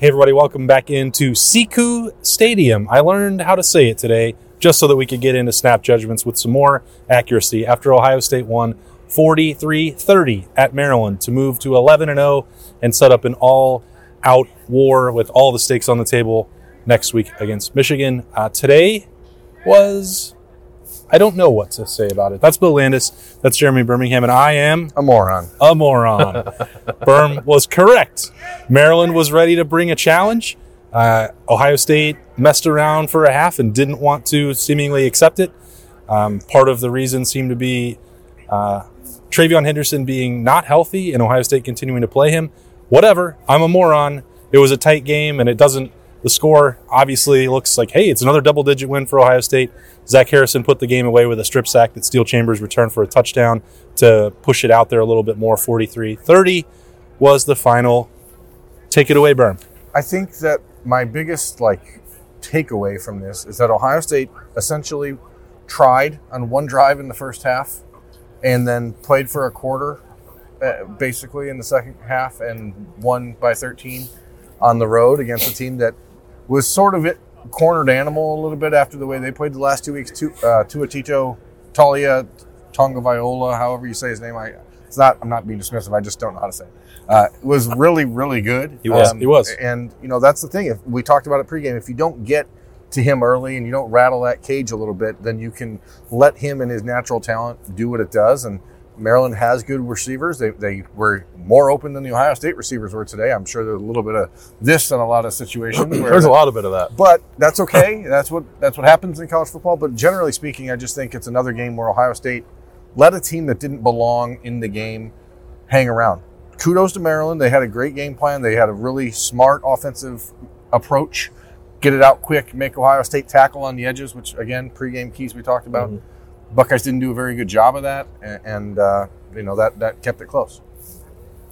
Hey, everybody, welcome back into SECU Stadium. I learned how to say it today just so that we could get into snap judgments with some more accuracy after Ohio State won 43 30 at Maryland to move to 11 0 and set up an all out war with all the stakes on the table next week against Michigan. Uh, today was. I don't know what to say about it. That's Bill Landis. That's Jeremy Birmingham, and I am A moron. a moron. Berm was correct. Maryland was ready to bring a challenge. Uh, Ohio State messed around for a half and didn't want to seemingly accept it. Um, part of the reason seemed to be uh, TreVeyon Henderson being not healthy and Ohio State continuing to play him. Whatever. I'm a moron. It was a tight game, and it doesn't. The score obviously looks like, hey, it's another double digit win for Ohio State. Zach Harrison put the game away with a strip sack that Steele Chambers returned for a touchdown to push it out there a little bit more. 43 30 was the final. Take it away, Berm. I think that my biggest like takeaway from this is that Ohio State essentially tried on one drive in the first half and then played for a quarter uh, basically in the second half and won by 13 on the road against a team that was sort of it cornered animal a little bit after the way they played the last two weeks. Tu- uh, Tuatito, Talia, Tonga Viola, however you say his name. I it's not. I'm not being dismissive. I just don't know how to say. it. Uh, it was really, really good. He was. He was. And you know that's the thing. If we talked about it pregame, if you don't get to him early and you don't rattle that cage a little bit, then you can let him and his natural talent do what it does. And Maryland has good receivers. They, they were more open than the Ohio State receivers were today. I'm sure there's a little bit of this in a lot of situations. where There's a lot of bit of that. but that's okay. that's what that's what happens in college football. But generally speaking, I just think it's another game where Ohio State let a team that didn't belong in the game hang around. Kudos to Maryland. They had a great game plan. They had a really smart offensive approach. Get it out quick, make Ohio State tackle on the edges, which again, pregame keys we talked about. Mm-hmm. Buckeyes didn't do a very good job of that, and, and uh, you know that that kept it close.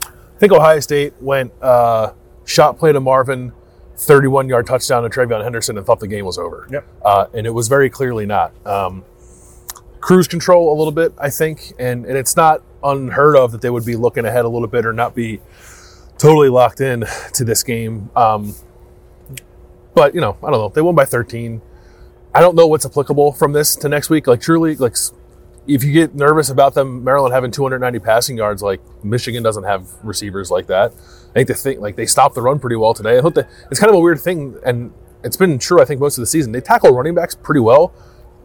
I think Ohio State went uh, shot play to Marvin, 31 yard touchdown to TreVeyon Henderson, and thought the game was over. Yep. Uh, and it was very clearly not. Um, cruise control a little bit, I think, and, and it's not unheard of that they would be looking ahead a little bit or not be totally locked in to this game. Um, but you know, I don't know. They won by 13. I don't know what's applicable from this to next week. Like truly, like if you get nervous about them, Maryland having 290 passing yards, like Michigan doesn't have receivers like that. I think the thing, like they stopped the run pretty well today. I hope that it's kind of a weird thing, and it's been true. I think most of the season they tackle running backs pretty well,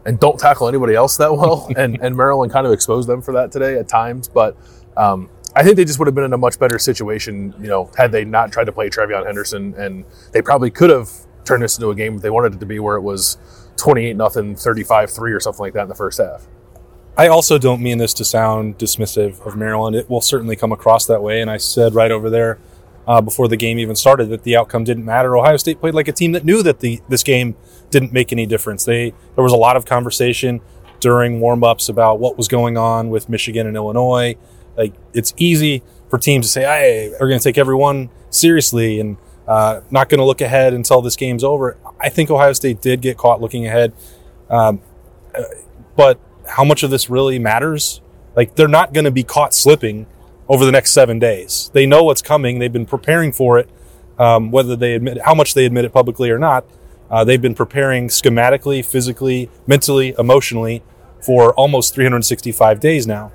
and don't tackle anybody else that well. and and Maryland kind of exposed them for that today at times, but. Um, I think they just would have been in a much better situation, you know, had they not tried to play TreVeyon Henderson, and they probably could have turned this into a game if they wanted it to be where it was 28 nothing, 35 3 or something like that in the first half. I also don't mean this to sound dismissive of Maryland. It will certainly come across that way. And I said right over there uh, before the game even started that the outcome didn't matter. Ohio State played like a team that knew that the this game didn't make any difference. They there was a lot of conversation during warm-ups about what was going on with Michigan and Illinois. Like it's easy for teams to say, "Hey, we're going to take everyone seriously and uh, not going to look ahead until this game's over." I think Ohio State did get caught looking ahead. Um, but how much of this really matters? Like they're not going to be caught slipping over the next seven days. They know what's coming. They've been preparing for it, um, whether they admit how much they admit it publicly or not. Uh, they've been preparing schematically, physically, mentally, emotionally for almost 365 days now.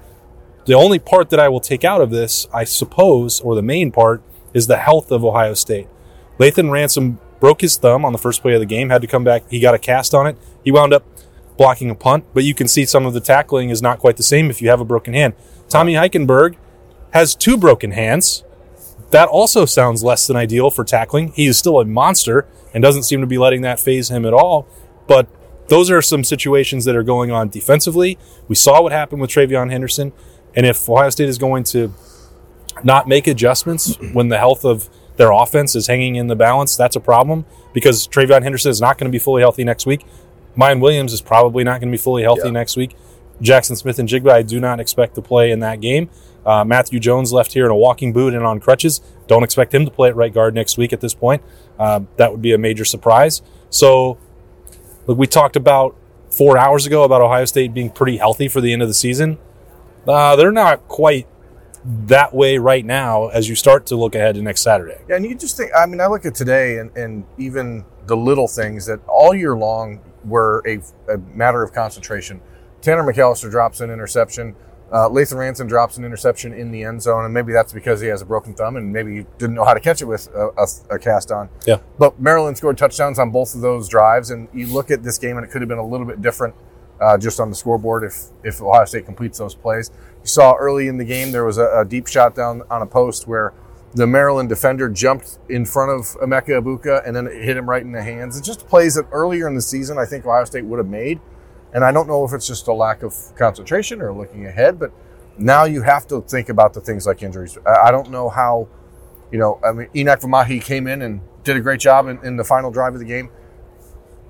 The only part that I will take out of this, I suppose, or the main part, is the health of Ohio State. Lathan Ransom broke his thumb on the first play of the game, had to come back. He got a cast on it. He wound up blocking a punt, but you can see some of the tackling is not quite the same if you have a broken hand. Tommy Eichenberg has two broken hands. That also sounds less than ideal for tackling. He is still a monster and doesn't seem to be letting that phase him at all. But those are some situations that are going on defensively. We saw what happened with TreVeyon Henderson. And if Ohio State is going to not make adjustments when the health of their offense is hanging in the balance, that's a problem because TreVeyon Henderson is not going to be fully healthy next week. Miyan Williams is probably not going to be fully healthy Yeah. next week. Jaxon Smith-Njigba, I do not expect to play in that game. Uh, Matthew Jones left here in a walking boot and on crutches. Don't expect him to play at right guard next week at this point. Uh, that would be a major surprise. So, look, we talked about four hours ago about Ohio State being pretty healthy for the end of the season. Uh, they're not quite that way right now as you start to look ahead to next Saturday. Yeah, and you just think, I mean, I look at today and, and even the little things that all year long were a, a matter of concentration. Tanner McCalister drops an interception. Uh, Lathan Ransom drops an interception in the end zone, and maybe that's because he has a broken thumb and maybe he didn't know how to catch it with a, a, a cast on. Yeah. But Maryland scored touchdowns on both of those drives, and you look at this game, and it could have been a little bit different uh, just on the scoreboard if if Ohio State completes those plays. You saw early in the game there was a, a deep shot down on a post where the Maryland defender jumped in front of Emeka Egbuka and then it hit him right in the hands. It just plays that earlier in the season I think Ohio State would have made. And I don't know if it's just a lack of concentration or looking ahead, but now you have to think about the things like injuries. I don't know how, you know, I mean, Enokk Vimahi came in and did a great job in, in the final drive of the game.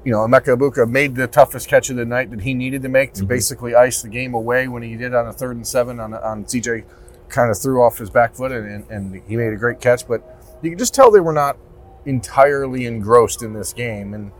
You know, Emeka Egbuka made the toughest catch of the night that he needed to make to mm-hmm. basically ice the game away when he did on a third and seven on, on CJ kind of threw off his back foot and, and, he made a great catch. But you can just tell they were not entirely engrossed in this game. And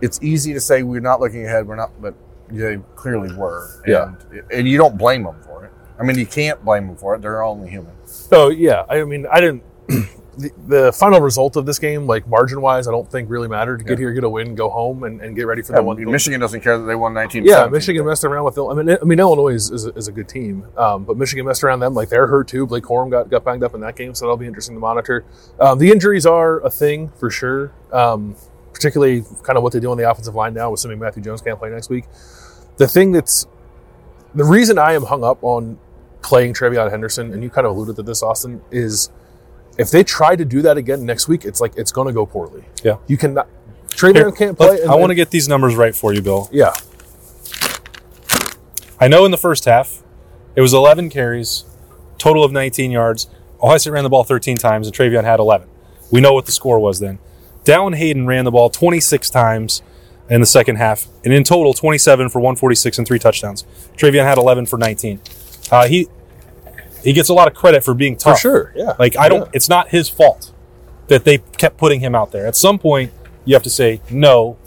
it's easy to say we're not looking ahead, we're not, but they clearly were. Yeah. And, and you don't blame them for it. I mean, you can't blame them for it. They're only human. So yeah, I mean, I didn't. the, the final result of this game, like margin wise, I don't think really mattered. To get Yeah. here, get a win, go home, and, and get ready for Yeah, the one. Michigan doesn't care that they won 19 Yeah, Michigan messed around with. I mean, I mean Illinois is, is, a, is a good team, um, but Michigan messed around them. Like they're hurt too. Blake Corum got, got banged up in that game, so that'll be interesting to monitor. Um, the injuries are a thing for sure, um, particularly kind of what they do on the offensive line now, assuming Matthew Jones can't play next week. The thing that's the reason I am hung up on playing TreVeyon Henderson, and you kind of alluded to this, Austin, is if they try to do that again next week, it's like it's going to go poorly. Yeah. you cannot. TreVeyon can't play. And I want to get these numbers right for you, Bill. Yeah, I know in the first half, it was 11 carries, total of 19 yards. Ohio State ran the ball 13 times, and TreVeyon had 11. We know what the score was then. Dallan Hayden ran the ball 26 times in the second half, and in total, 27 for 146 and three touchdowns. TreVeyon had 11 for 19. Uh, he he gets a lot of credit for being tough. for sure. Yeah, Like I don't. Yeah. It's not his fault that they kept putting him out there. At some point, you have to say no,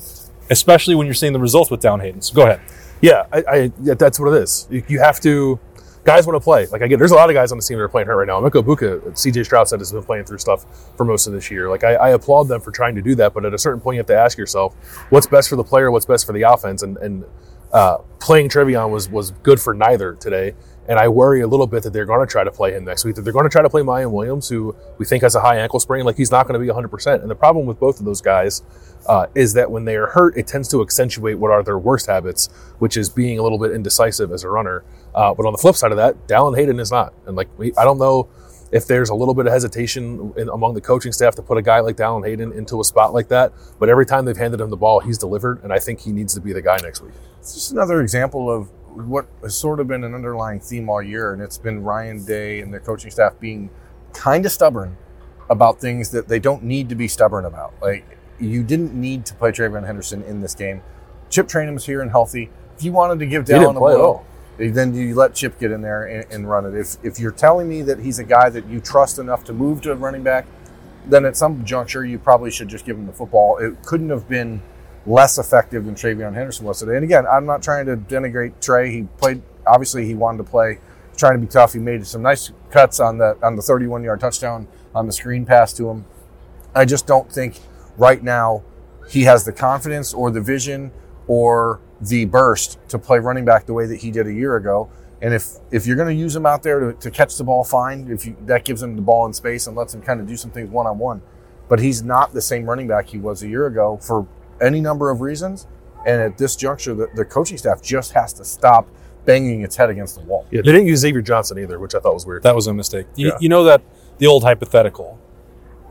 especially when you're seeing the results with Dallan Hayden. So go ahead. Yeah, I, I yeah, that's what it is. You, you have to. Guys want to play. Like I get, there's a lot of guys on the team that are playing hurt right now. Miko Buka, CJ Stroud said has been playing through stuff for most of this year. Like I, I applaud them for trying to do that, but at a certain point, you have to ask yourself, what's best for the player, what's best for the offense, and and uh, playing TreVeyon was was good for neither today. And I worry a little bit that they're going to try to play him next week. That they're going to try to play Miyan Williams, who we think has a high ankle sprain. Like he's not going to be 100. percent And the problem with both of those guys uh, is that when they are hurt, it tends to accentuate what are their worst habits, which is being a little bit indecisive as a runner. Uh, but on the flip side of that, Dallan Hayden is not. And like, I don't know if there's a little bit of hesitation in, among the coaching staff to put a guy like Dallan Hayden into a spot like that. But every time they've handed him the ball, he's delivered. And I think he needs to be the guy next week. It's just another example of what has sort of been an underlying theme all year, and it's been Ryan Day and the coaching staff being kind of stubborn about things that they don't need to be stubborn about. Like you didn't need to play TreVeyon Henderson in this game. Chip Trayanum's here and healthy. If you wanted to give Dallan a play at blow, all. Then you let Chip get in there and, and run it. If if you're telling me that he's a guy that you trust enough to move to a running back, then at some juncture you probably should just give him the football. It couldn't have been less effective than TreVeyon Henderson was today. And again, I'm not trying to denigrate Trey. He played obviously he wanted to play, trying to be tough. He made some nice cuts on the on the 31 yard touchdown on the screen pass to him. I just don't think right now he has the confidence or the vision or the burst to play running back the way that he did a year ago. And if if you're going to use him out there to, to catch the ball, fine. If you, that gives him the ball in space and lets him kind of do some things one on one, but he's not the same running back he was a year ago for any number of reasons. And at this juncture, the, the coaching staff just has to stop banging its head against the wall. Yeah, they didn't use Xavier Johnson either, which I thought was weird. That was a mistake. You, Yeah. you know that the old hypothetical.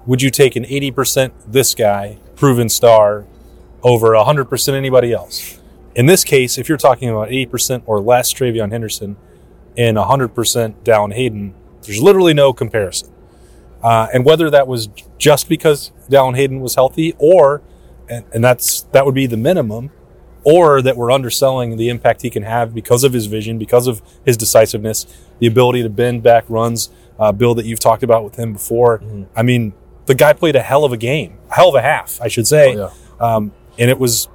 Would you take an 80% this guy, proven star, over 100% anybody else? In this case, if you're talking about 80% or less TreVeyon Henderson and 100% Dallan Hayden, there's literally no comparison. Uh, and whether that was just because Dallan Hayden was healthy, or and, and that's that would be the minimum, or that we're underselling the impact he can have because of his vision, because of his decisiveness, the ability to bend back runs, uh, Bill, that you've talked about with him before. I mean, the guy played a hell of a game, a hell of a half, I should say. Oh, um, and it was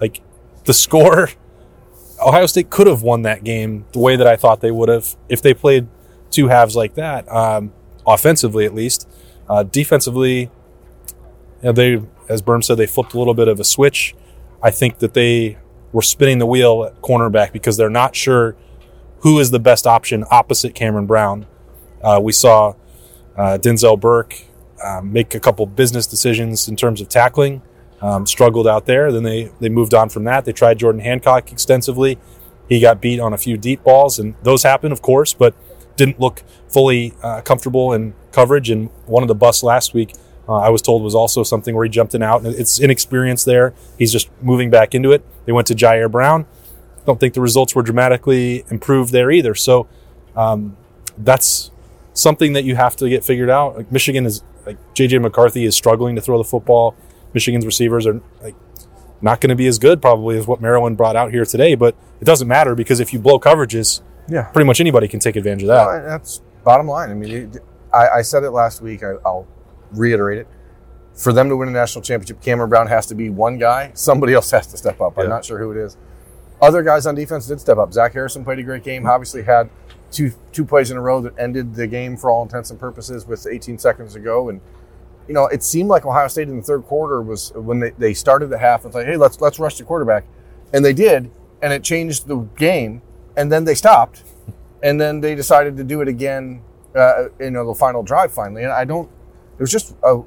like the score. Ohio State could have won that game the way that I thought they would have if they played two halves like that, um, offensively at least. Uh, defensively, you know, they, as Berm said, they flipped a little bit of a switch. I think that they were spinning the wheel at cornerback because they're not sure who is the best option opposite Cameron Brown. Uh, we saw uh, Denzel Burke um, make a couple business decisions in terms of tackling, um, struggled out there. Then they, they moved on from that. They tried Jordan Hancock extensively. He got beat on a few deep balls, and those happen, of course, but didn't look fully uh, comfortable in coverage. And one of the busts last week, uh, I was told, was also something where he jumped in out. And it's inexperience there. He's just moving back into it. They went to Jyaire Brown. Don't think the results were dramatically improved there either. So um, that's something that you have to get figured out. Like Michigan is like JJ McCarthy is struggling to throw the football. Michigan's receivers are like not going to be as good probably as what Maryland brought out here today, but it doesn't matter because if you blow coverages, Yeah. pretty much anybody can take advantage of that. Well, that's bottom line. I mean, it- I, I said it last week. I, I'll reiterate it. For them to win a national championship, Cameron Brown has to be one guy. Somebody else has to step up. I'm Yeah. not sure who it is. Other guys on defense did step up. Zach Harrison played a great game. Obviously, had two two plays in a row that ended the game for all intents and purposes with 18 seconds to go. And you know, it seemed like Ohio State in the third quarter was when they, they started the half. It's like, hey, let's let's rush the quarterback, and they did, and it changed the game. And then they stopped, and then they decided to do it again. Uh, you know, the final drive finally, and I don't. It was just, uh,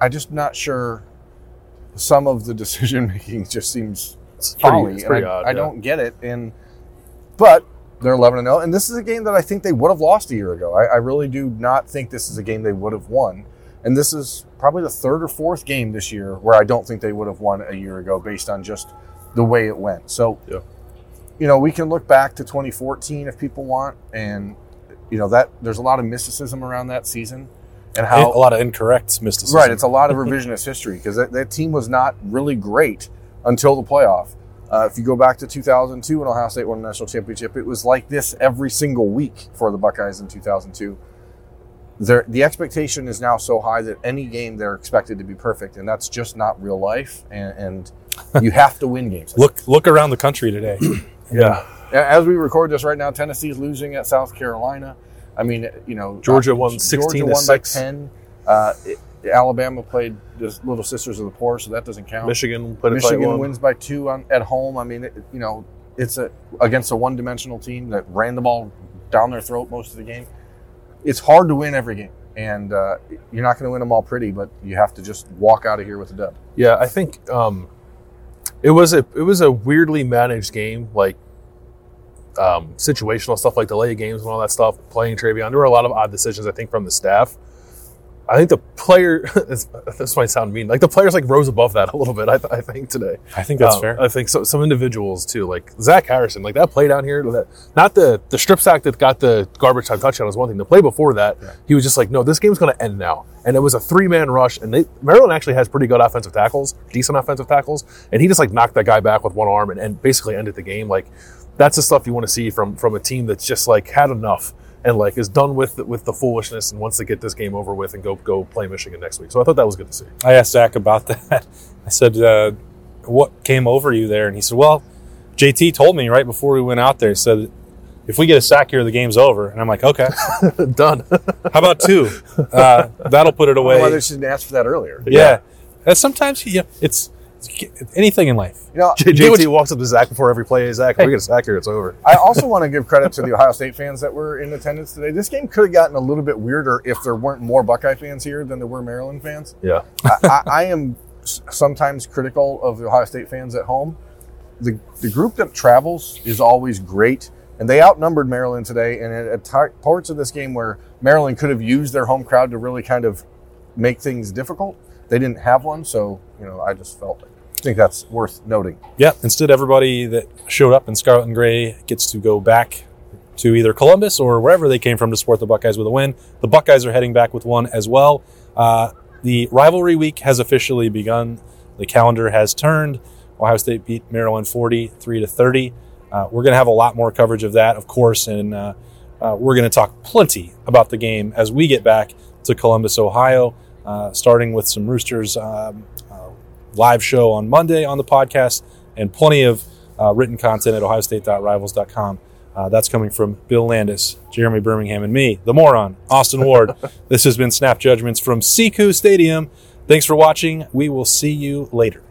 I just not sure. Some of the decision making just seems It's pretty, folly, and pretty I, odd. I yeah. don't get it. And but they're eleven and zero, and this is a game that I think they would have lost a year ago. I, I really do not think this is a game they would have won. And this is probably the third or fourth game this year where I don't think they would have won a year ago based on just the way it went. So, Yeah. you know, we can look back to 2014 if people want, and you know that there's a lot of mysticism around that season and how a lot of incorrect mysticism. Right, it's a lot of revisionist history because that, that team was not really great until the playoff. Uh, if you go back to 2002 when Ohio State won a national championship, it was like this every single week for the Buckeyes in 2002. The expectation is now so high that any game they're expected to be perfect, and that's just not real life. And, and you have to win games. look look around the country today. Yeah. As we record this right now, Tennessee's losing at South Carolina. I mean, you know, Georgia uh, won 16 Georgia to won 6. by 10. Uh, it- Alabama played the Little Sisters of the Poor, so that doesn't count. Michigan played a tight Michigan one. wins by two on, at home. I mean, it, you know, it's a against a one-dimensional team that ran the ball down their throat most of the game. It's hard to win every game, and uh, you're not going to win them all pretty, but you have to just walk out of here with a dub. Yeah, I think um, it was a it was a weirdly managed game, like um, situational stuff like delay games and all that stuff. Playing TreVeyon, there were a lot of odd decisions. I think from the staff. I think the player. this, this might sound mean. Like the players like rose above that a little bit. I, th- I think today. I think that's Um, fair. I think so, some individuals too, like Zach Harrison, like that play down here. That, not the the strip sack that got the garbage time touchdown was one thing. The play before that, he was just like, no, this game's going to end now. And it was a three man rush. And they, Maryland actually has pretty good offensive tackles, decent offensive tackles, and he just like knocked that guy back with one arm and, and basically ended the game. Like that's the stuff you want to see from from a team that's just like had enough and like is done with with the foolishness and wants to get this game over with and go go play Michigan next week. So I thought that was good to see. I asked Zach about that. I said, uh, "What came over you there?" And he said, "Well, JT told me right before we went out there. He said if we get a sack here, the game's over." And I'm like, "Okay, Done. how about two? Uh, that'll put it Why away." they shouldn't ask for that earlier? yeah, And sometimes yeah, it's, it's anything in life. You know, J- do what JT walks up to Zach before every play. Hey, Zach, if we get a sack here, it's over. I also want to give credit to the Ohio State fans that were in attendance today. This game could have gotten a little bit weirder if there weren't more Buckeye fans here than there were Maryland fans. Yeah. I, I, I am sometimes critical of the Ohio State fans at home. The, the group that travels is always great, and they outnumbered Maryland today. And at, at parts of this game where Maryland could have used their home crowd to really kind of make things difficult, they didn't have one. So, you know, I just felt I think that's worth noting. Yeah, instead, everybody that showed up in Scarlet and Gray gets to go back to either Columbus or wherever they came from to support the Buckeyes with a win. The Buckeyes are heading back with one as well. Uh, the rivalry week has officially begun. The calendar has turned. Ohio State beat Maryland 43 to 30. Uh, we're going to have a lot more coverage of that, of course, and uh, uh, we're going to talk plenty about the game as we get back to Columbus, Ohio, uh, starting with some Roosters um, live show on Monday on the podcast and plenty of uh, written content at ohiostate.rivals.com Uh, that's coming from Bill Landis, Jeremy Birmingham, and me, the moron, Austin Ward. this has been Snap Judgments from SECU Stadium. Thanks for watching. We will see you later.